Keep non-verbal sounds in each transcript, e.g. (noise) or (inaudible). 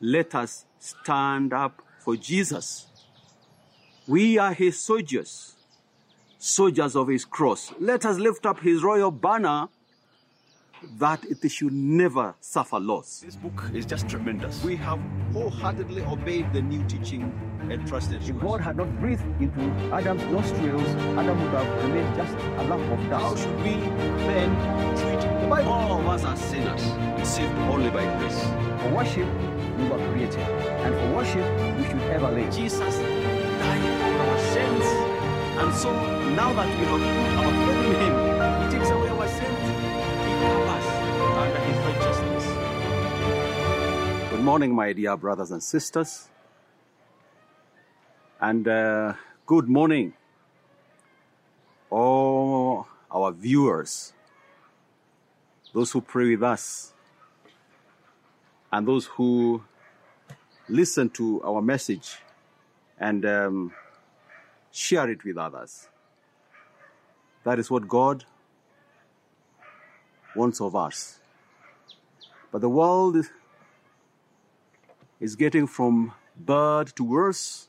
let us stand up for Jesus. We are his soldiers, soldiers of his cross. Let us lift up his royal banner that it should never suffer loss. This book is just tremendous. We have wholeheartedly obeyed the new teaching entrusted to If. God had not breathed into Adam's nostrils, Adam would have remained just a lump of dust. How dust. should we then treat the Bible? All of us are sinners, saved only by grace. For worship, we were created. And for worship, we should ever live. Jesus died for our sins. And so now that we have put our faith in him, he takes away our sins. He covers under his righteousness. Good morning, my dear brothers and sisters. And uh, good morning, all our viewers, those who pray with us, and those who listen to our message and um, share it with others. That is what God wants of us. But the world is- is getting from bad to worse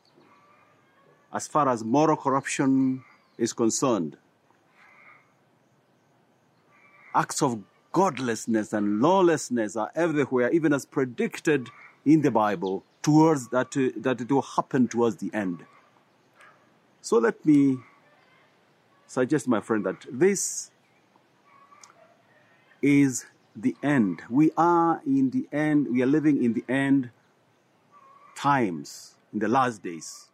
as far as moral corruption is concerned. Acts of godlessness and lawlessness are everywhere, even as predicted in the Bible, towards that, uh, that it will happen towards the end. So let me suggest, my friend, that this is the end. We are in the end, we are living in the end times, in the last days.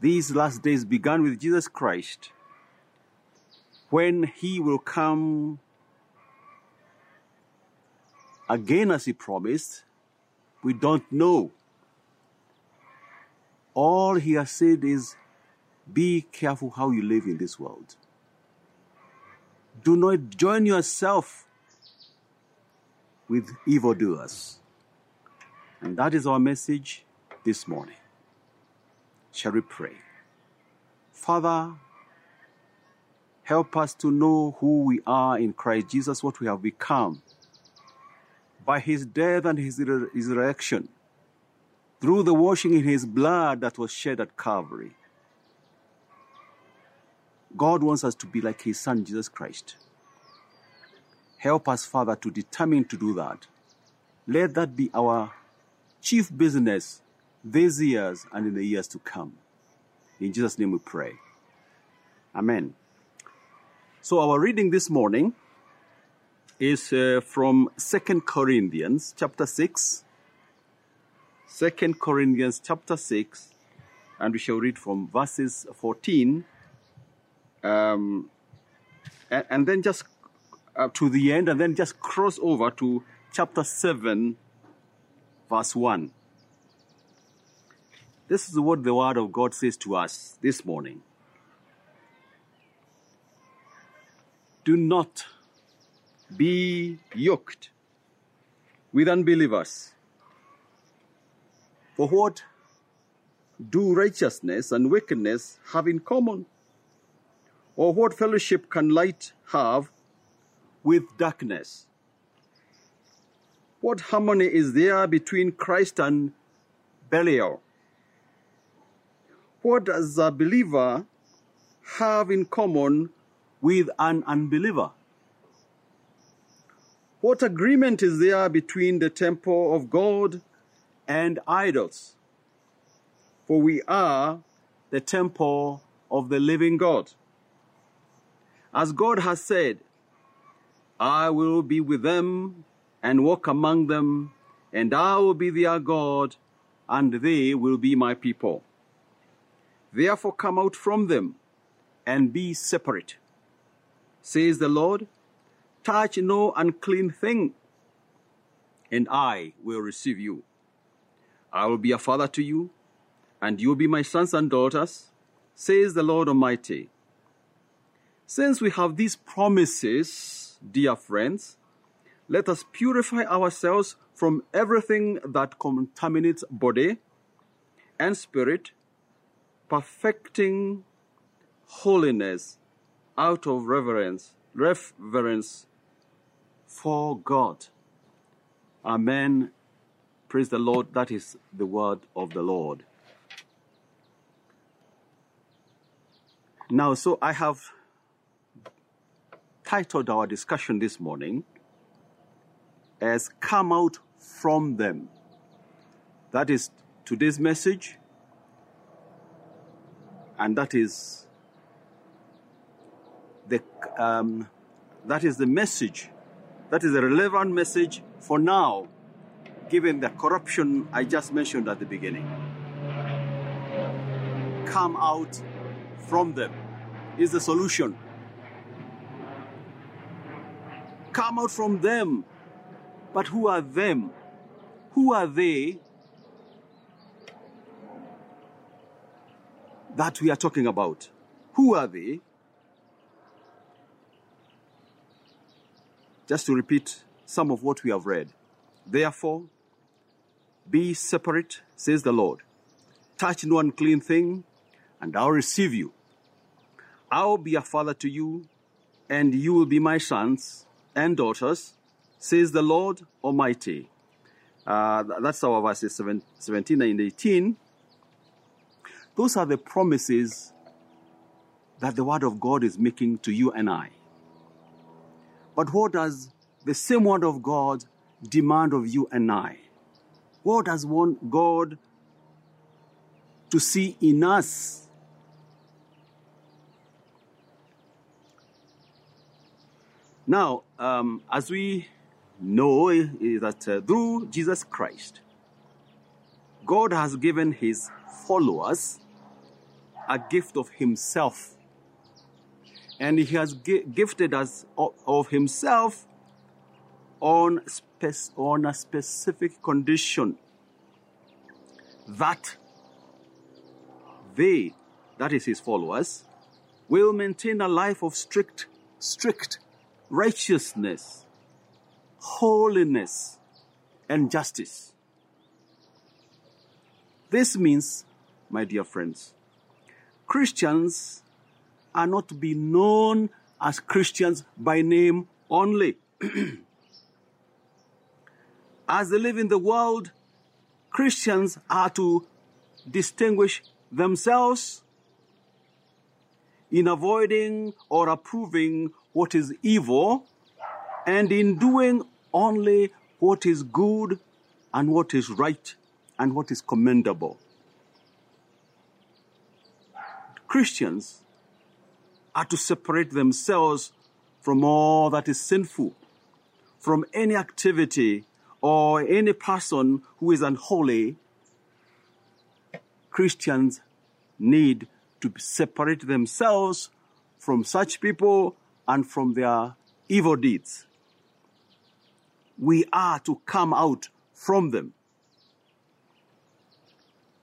These last days began with Jesus Christ when he will come again as he promised. We don't know. All he has said is be careful how you live in this world. Do not join yourself with evildoers. And that is our message this morning. Shall we pray? Father, help us to know who we are in Christ Jesus, what we have become by his death and his resurrection, through the washing in his blood that was shed at Calvary. God wants us to be like his son, Jesus Christ. Help us, Father, to determine to do that. Let that be our chief business these years and in the years to come. In Jesus' name we pray. Amen. So our reading this morning is uh, from Second Corinthians chapter 6. 2 Corinthians chapter 6, and we shall read from verses 14 um, and, and then just uh, to the end, and then just cross over to chapter 7, verse 1. This is what the Word of God says to us this morning. Do not be yoked with unbelievers. For what do righteousness and wickedness have in common? Or what fellowship can light have with darkness? What harmony is there between Christ and Belial? What does a believer have in common with an unbeliever? What agreement is there between the temple of God and idols? For we are the temple of the living God. As God has said, I will be with them and walk among them, and I will be their God, and they will be my people. Therefore, come out from them and be separate, says the Lord. Touch no unclean thing, and I will receive you. I will be a father to you, and you will be my sons and daughters, says the Lord Almighty. Since we have these promises, dear friends, let us purify ourselves from everything that contaminates body and spirit, perfecting holiness out of reverence, reverence for God. Amen Praise the Lord. That is the word of the Lord. Now, so I have titled our discussion this morning as Come Out from Them. That is today's message, and that is the um, that is the message that is a relevant message for now given the corruption I just mentioned at the beginning. Come out from them is the solution. Come out from them. But who are them? Who are they that we are talking about? Who are they? Just to repeat some of what we have read. Therefore, be separate, says the Lord. Touch no unclean thing, and I'll receive you. I'll be a father to you, and you will be my sons and daughters, says the Lord Almighty. Uh, that's our verses 17 and 18. Those are the promises that the Word of God is making to you and I. But what does the same Word of God demand of you and I? What does want God to see in us? Now, um, as we know is that uh, through Jesus Christ, God has given his followers a gift of himself. And he has gi- gifted us of, himself on, on a specific condition that they, that is his followers, will maintain a life of strict, strict righteousness, holiness, and justice. This means, my dear friends, Christians are not to be known as Christians by name only. (clears throat) as they live in the world, Christians are to distinguish themselves in avoiding or approving what is evil and in doing only what is good and what is right and what is commendable. Christians are to separate themselves from all that is sinful, from any activity or any person who is unholy. Christians need to separate themselves from such people and from their evil deeds. We are to come out from them.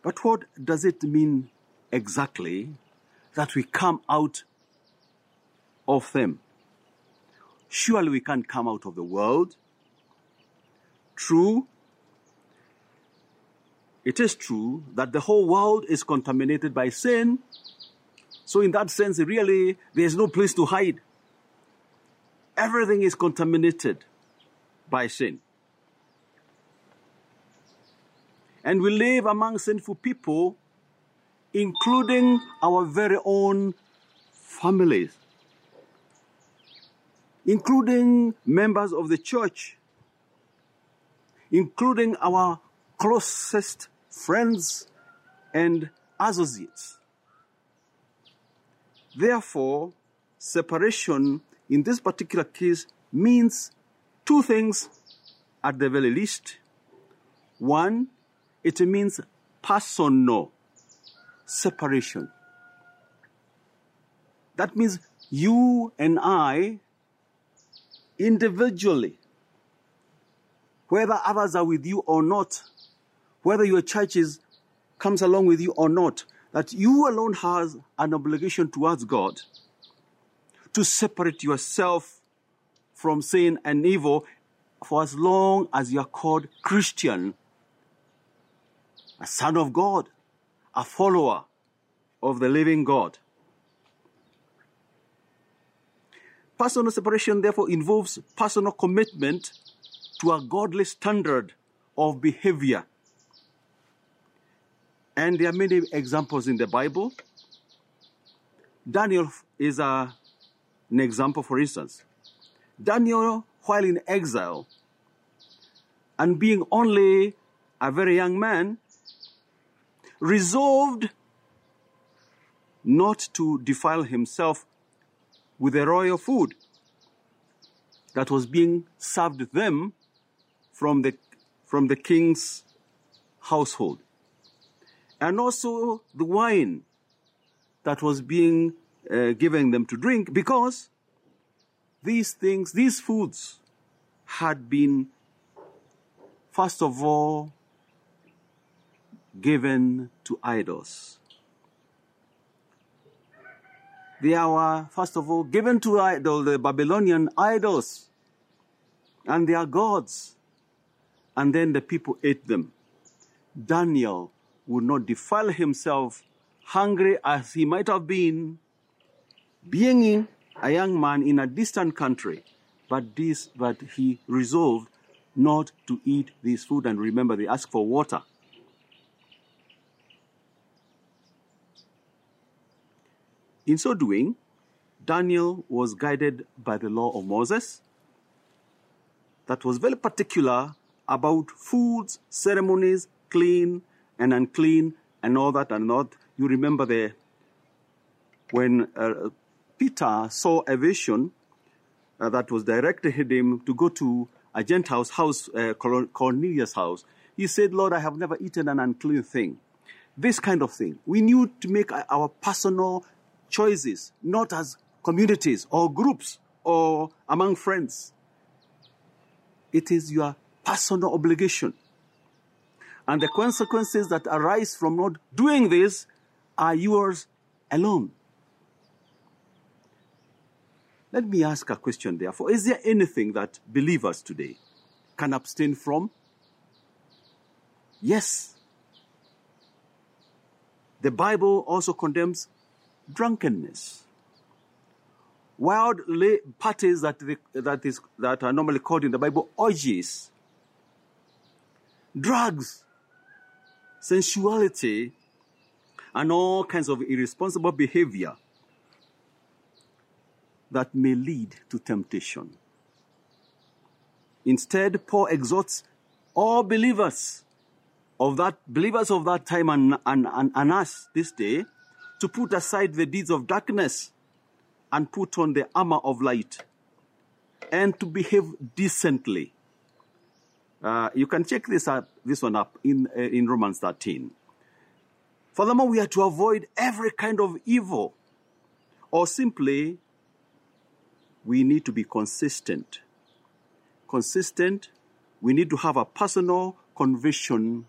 But what does it mean exactly that we come out of them? Surely we can't come out of the world. True, it is true that the whole world is contaminated by sin. So, in that sense, really, there's no place to hide. Everything is contaminated by sin. And we live among sinful people, including our very own families, including members of the church, including our closest friends and associates. Therefore, separation in this particular case means two things at the very least. One, it means personal separation. That means you and I individually, whether others are with you or not, whether your church is, comes along with you or not, that you alone has an obligation towards God to separate yourself from sin and evil for as long as you are called Christian, a son of God, a follower of the living God. Personal separation, therefore, involves personal commitment to a godly standard of behavior. And there are many examples in the Bible. Daniel is a, an example, for instance. Daniel, while in exile and being only a very young man, resolved not to defile himself with the royal food that was being served them from the, from the king's household. And also the wine that was being uh, given them to drink because these things, these foods had been, first of all, given to idols. They were, first of all, given to idol, the Babylonian idols and their gods. And then the people ate them. Daniel would not defile himself, hungry as he might have been, being a young man in a distant country. But this, but he resolved not to eat this food. And remember, they asked for water. In so doing, Daniel was guided by the law of Moses that was very particular about foods, ceremonies, clean and unclean, and all that and not. You remember the when uh, Peter saw a vision uh, that was directed him to go to a Gentile's house, uh, Cornelius' house. He said, Lord, I have never eaten an unclean thing. This kind of thing. We need to make our personal choices, not as communities or groups or among friends. It is your personal obligation. And the consequences that arise from not doing this are yours alone. Let me ask a question, therefore. Is there anything that believers today can abstain from? Yes. The Bible also condemns drunkenness. Wild parties that, they, that, is, that are normally called in the Bible orgies, drugs, sensuality, and all kinds of irresponsible behavior that may lead to temptation. Instead, Paul exhorts all believers of that believers of that time and, and, and, and us this day to put aside the deeds of darkness and put on the armor of light and to behave decently. Uh, you can check this up, this one up in uh, in Romans 13. Furthermore, we are to avoid every kind of evil, or simply, we need to be consistent. Consistent. We need to have a personal conviction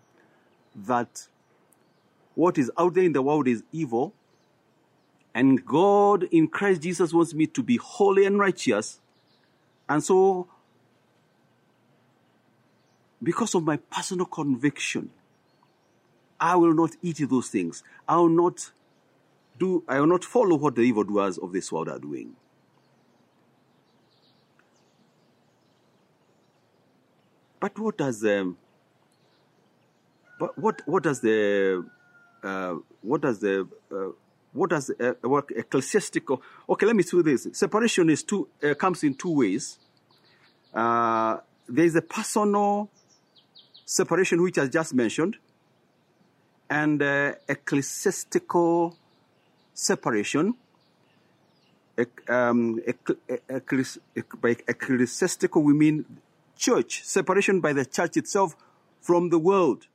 that what is out there in the world is evil, and God in Christ Jesus wants me to be holy and righteous. And so, because of my personal conviction, I will not eat those things. I will not do, I will not follow what the evildoers of this world are doing. But what does um, but what what does the uh, what does the uh, what does uh, work ecclesiastical? Okay, let me do this. Separation is two uh, comes in two ways. Uh, there is a personal separation which I just mentioned, and uh, ecclesiastical separation. Um, by ecclesiastical, we mean church separation by the church itself from the world.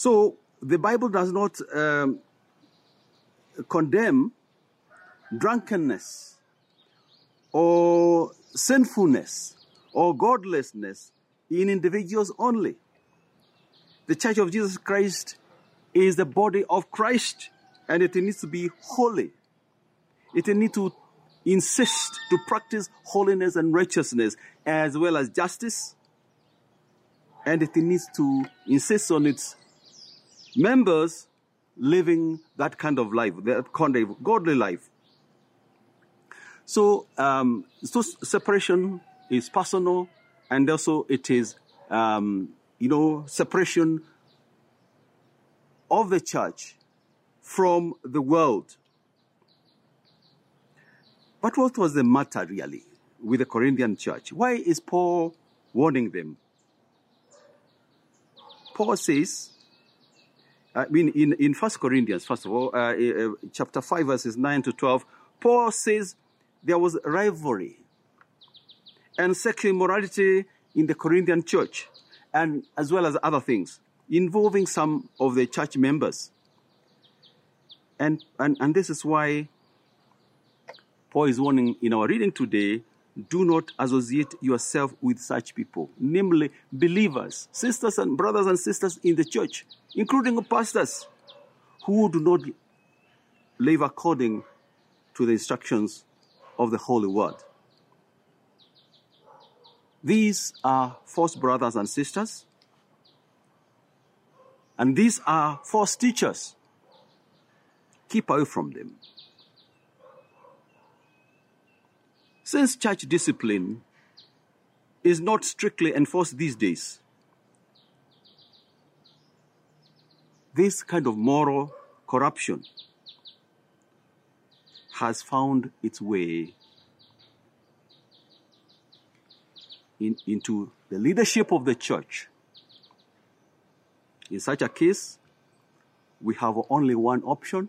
So the Bible does not um, condemn drunkenness or sinfulness or godlessness in individuals only. The Church of Jesus Christ is the body of Christ and it needs to be holy. It needs to insist to practice holiness and righteousness as well as justice. And it needs to insist on its members living that kind of life, that kind of godly life. So, um, so separation is personal and also it is, um, you know, separation of the church from the world. But what was the matter really with the Corinthian church? Why is Paul warning them? Paul says, I mean, in, in 1 Corinthians, first of all, uh, uh, chapter 5, verses 9 to 12, Paul says there was rivalry and sexual immorality in the Corinthian church, and as well as other things involving some of the church members. And, and, and this is why Paul is warning in our reading today do not associate yourself with such people, namely believers, sisters and brothers and sisters in the church, including pastors who do not live according to the instructions of the Holy Word. These are false brothers and sisters, and these are false teachers. Keep away from them. Since church discipline is not strictly enforced these days, this kind of moral corruption has found its way in, into the leadership of the church. In such a case, we have only one option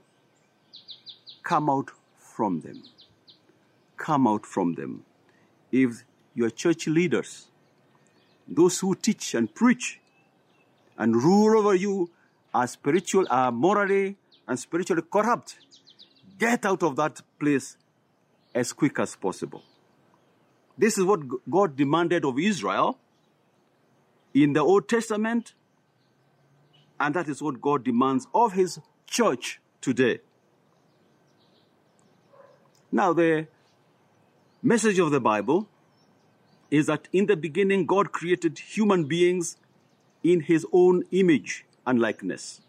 come out from them. Come out from them. If your church leaders, those who teach and preach and rule over you, are spiritual, are morally and spiritually corrupt, get out of that place as quick as possible. This is what God demanded of Israel in the Old Testament, and that is what God demands of His church today. Now, the message of the Bible is that in the beginning, God created human beings in His own image and likeness.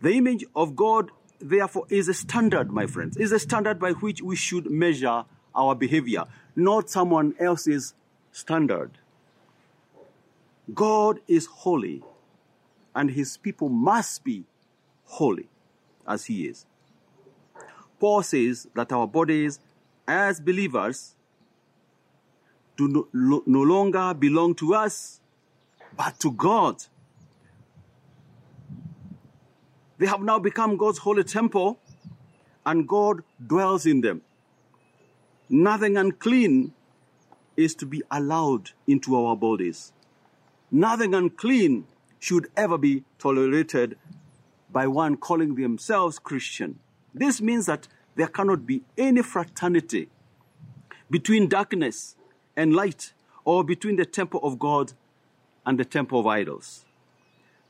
The image of God, therefore, is a standard, my friends, is a standard by which we should measure our behavior, not someone else's standard. God is holy, and his people must be holy as he is. Paul says that our bodies, as believers, do no, no longer belong to us, but to God. They have now become God's holy temple, and God dwells in them. Nothing unclean is to be allowed into our bodies. Nothing unclean should ever be tolerated by one calling themselves Christian. This means that there cannot be any fraternity between darkness and light or between the temple of God and the temple of idols.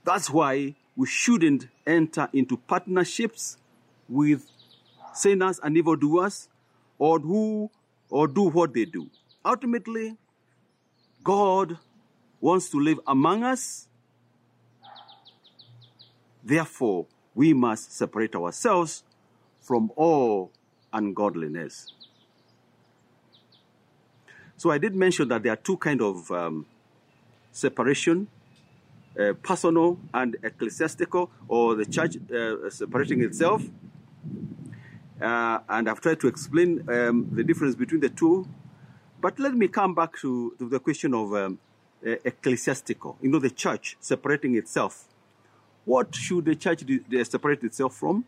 That's why we shouldn't enter into partnerships with sinners and evildoers or who or do what they do. Ultimately, God wants to live among us. Therefore, we must separate ourselves from all ungodliness. So I did mention that there are two kind of um, separation, uh, personal and ecclesiastical, or the church uh, separating itself. Uh, and I've tried to explain um, the difference between the two. But let me come back to, to the question of um, ecclesiastical, you know, the church separating itself. What should the church separate itself from?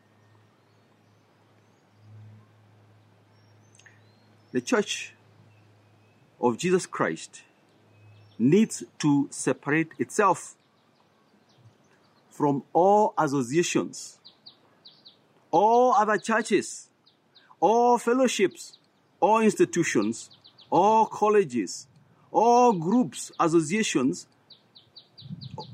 The church of Jesus Christ needs to separate itself from all associations all other churches, all fellowships, all institutions, all colleges, all groups, associations,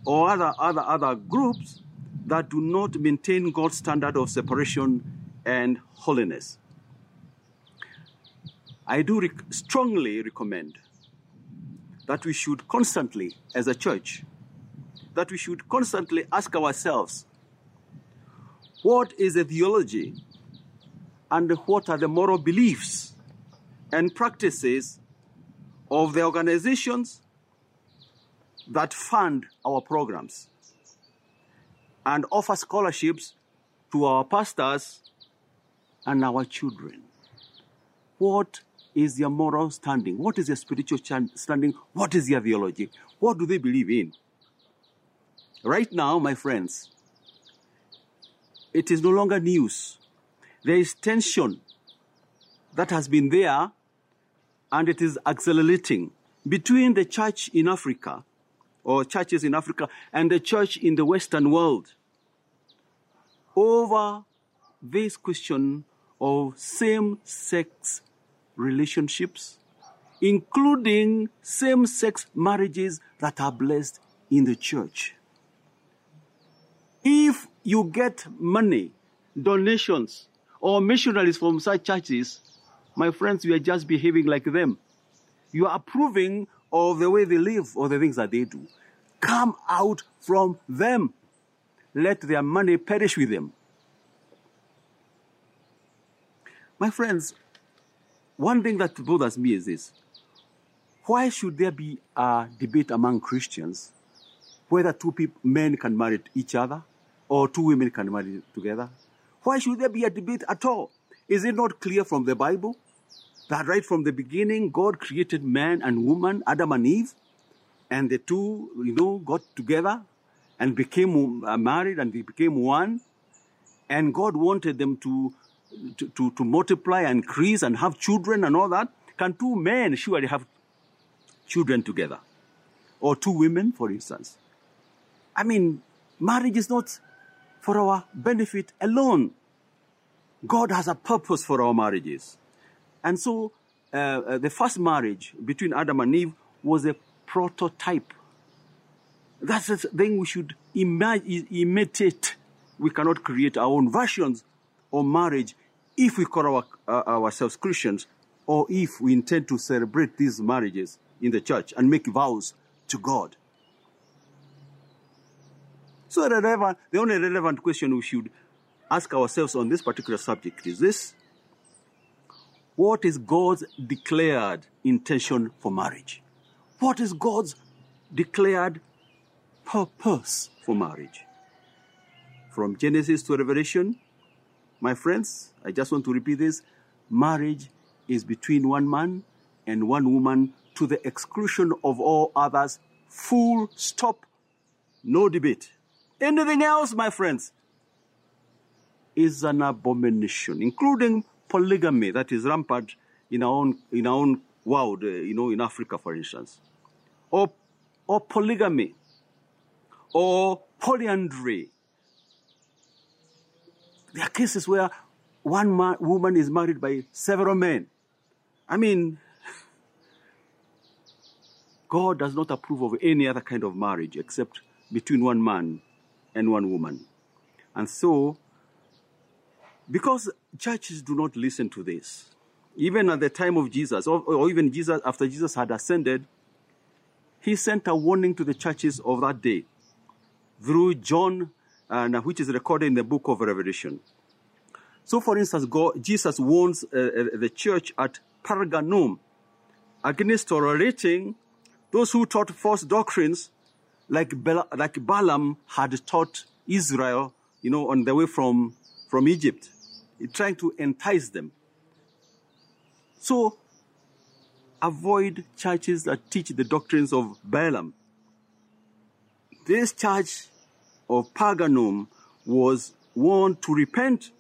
or other, other, other groups that do not maintain God's standard of separation and holiness. I do rec- strongly recommend that we should constantly, as a church, that we should constantly ask ourselves what is a theology and what are the moral beliefs and practices of the organizations that fund our programs and offer scholarships to our pastors and our children. What is their moral standing? What is their spiritual standing? What is their theology? What do they believe in? Right now, my friends, it is no longer news. There is tension that has been there and it is accelerating between the church in Africa or churches in Africa and the church in the Western world over this question of same sex relationships, including same sex marriages that are blessed in the church. If you get money, donations, or missionaries from such churches, my friends, you are just behaving like them. You are approving of the way they live or the things that they do. Come out from them. Let their money perish with them. My friends, one thing that bothers me is this. Why should there be a debate among Christians whether two men can marry each other or two women can marry together? Why should there be a debate at all? Is it not clear from the Bible that right from the beginning God created man and woman, Adam and Eve, and the two, you know, got together and became uh, married and they became one, and God wanted them to to, to, to multiply and increase and have children and all that, can two men surely have children together? Or two women, for instance? I mean, marriage is not for our benefit alone. God has a purpose for our marriages. And so, uh, uh, the first marriage between Adam and Eve was a prototype. That's the thing we should imitate. We cannot create our own versions or marriage if we call our, uh, ourselves Christians or if we intend to celebrate these marriages in the church and make vows to God. So relevant, the only relevant question we should ask ourselves on this particular subject is this. What is God's declared intention for marriage? What is God's declared purpose for marriage? From Genesis to Revelation, my friends, I just want to repeat this. Marriage is between one man and one woman to the exclusion of all others. Full stop. No debate. Anything else, my friends, is an abomination, including polygamy that is rampant in our own, in our own world, uh, you know, in Africa, for instance. Or, or polygamy. Or polyandry there are cases where one man, woman is married by several men. I mean, God does not approve of any other kind of marriage except between one man and one woman. And so, because churches do not listen to this, even at the time of Jesus, or, or even Jesus after Jesus had ascended, he sent a warning to the churches of that day through John and uh, which is recorded in the book of Revelation. So, for instance, God, Jesus warns uh, uh, the church at Pergamum against tolerating those who taught false doctrines, like, like Balaam had taught Israel, you know, on the way from, from Egypt, trying to entice them. So, avoid churches that teach the doctrines of Balaam. This church of Pergamum was warned to repent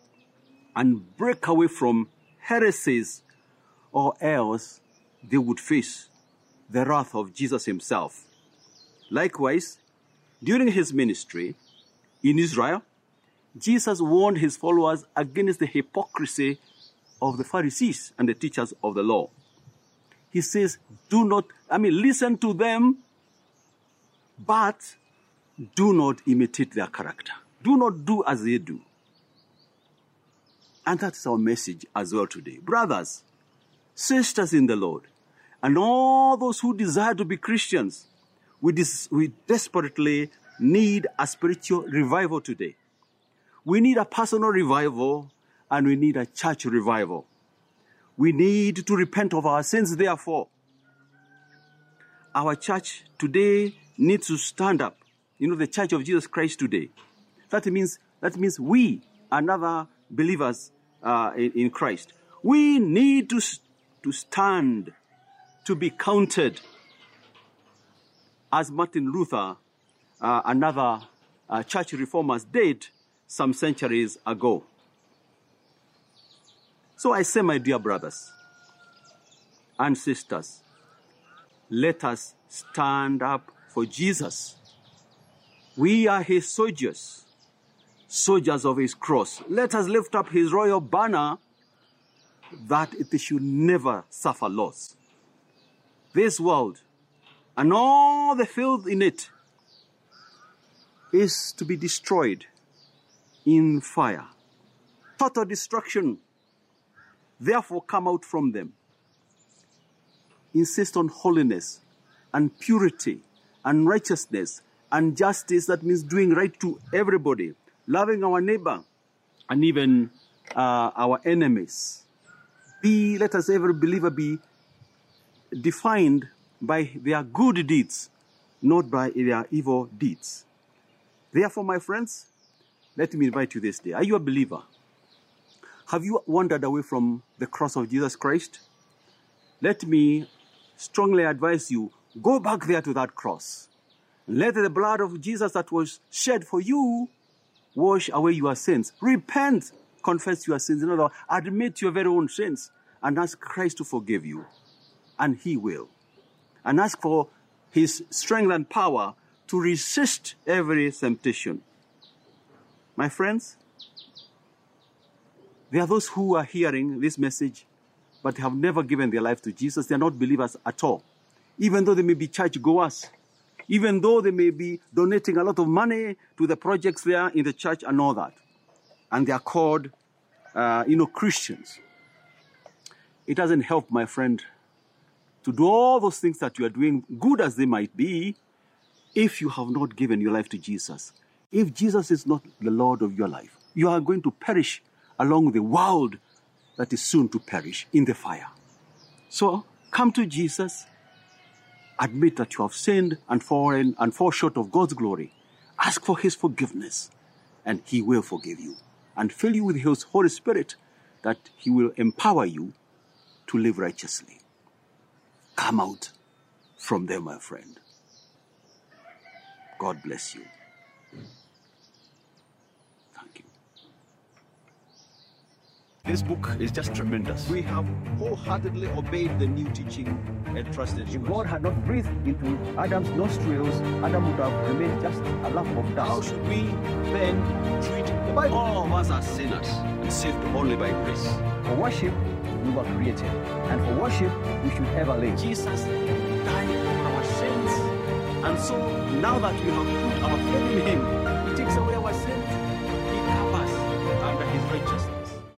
and break away from heresies, or else they would face the wrath of Jesus himself. Likewise, during his ministry in Israel, Jesus warned his followers against the hypocrisy of the Pharisees and the teachers of the law. He says, Do not, I mean, listen to them, but do not imitate their character. Do not do as they do. And that's our message as well today. Brothers, sisters in the Lord, and all those who desire to be Christians, we, we desperately need a spiritual revival today. We need a personal revival and we need a church revival. We need to repent of our sins, therefore, our church today needs to stand up. You know, the church of Jesus Christ today. That means, that means we, another believers uh, in, in Christ, we need to, to stand, to be counted as Martin Luther, uh, another uh, church reformers did some centuries ago. So I say, my dear brothers and sisters, let us stand up for Jesus. We are his soldiers, soldiers of his cross. Let us lift up his royal banner that it should never suffer loss. This world and all the filth in it is to be destroyed in fire. Total destruction. Therefore, come out from them. Insist on holiness and purity and righteousness and justice. That means doing right to everybody, loving our neighbor and even uh, our enemies. Be, let us every believer be defined by their good deeds, not by their evil deeds. Therefore, my friends, let me invite you this day. Are you a believer? Have you wandered away from the cross of Jesus Christ? Let me strongly advise you go back there to that cross. Let the blood of Jesus that was shed for you wash away your sins. Repent, confess your sins. In other words, admit your very own sins and ask Christ to forgive you. And He will. And ask for His strength and power to resist every temptation. My friends, there are those who are hearing this message but have never given their life to Jesus. They are not believers at all. Even though they may be church goers, even though they may be donating a lot of money to the projects there in the church and all that. And they are called, uh, you know, Christians. It doesn't help, my friend, to do all those things that you are doing, good as they might be, if you have not given your life to Jesus. If Jesus is not the Lord of your life, you are going to perish along the world that is soon to perish in the fire. So come to Jesus, admit that you have sinned and fallen and fall short of God's glory. Ask for his forgiveness, and he will forgive you and fill you with his Holy Spirit that he will empower you to live righteously. Come out from there, my friend. God bless you. This book is just tremendous. we have wholeheartedly obeyed the new teaching and trusted If. God had not breathed into Adam's nostrils, Adam would have remained just a lump of dust. How should we then treat the Bible? All of us are sinners and saved only by grace. For worship, we were created, and for worship, we should ever live. Jesus died for our sins. And so now that we have put our faith in Him,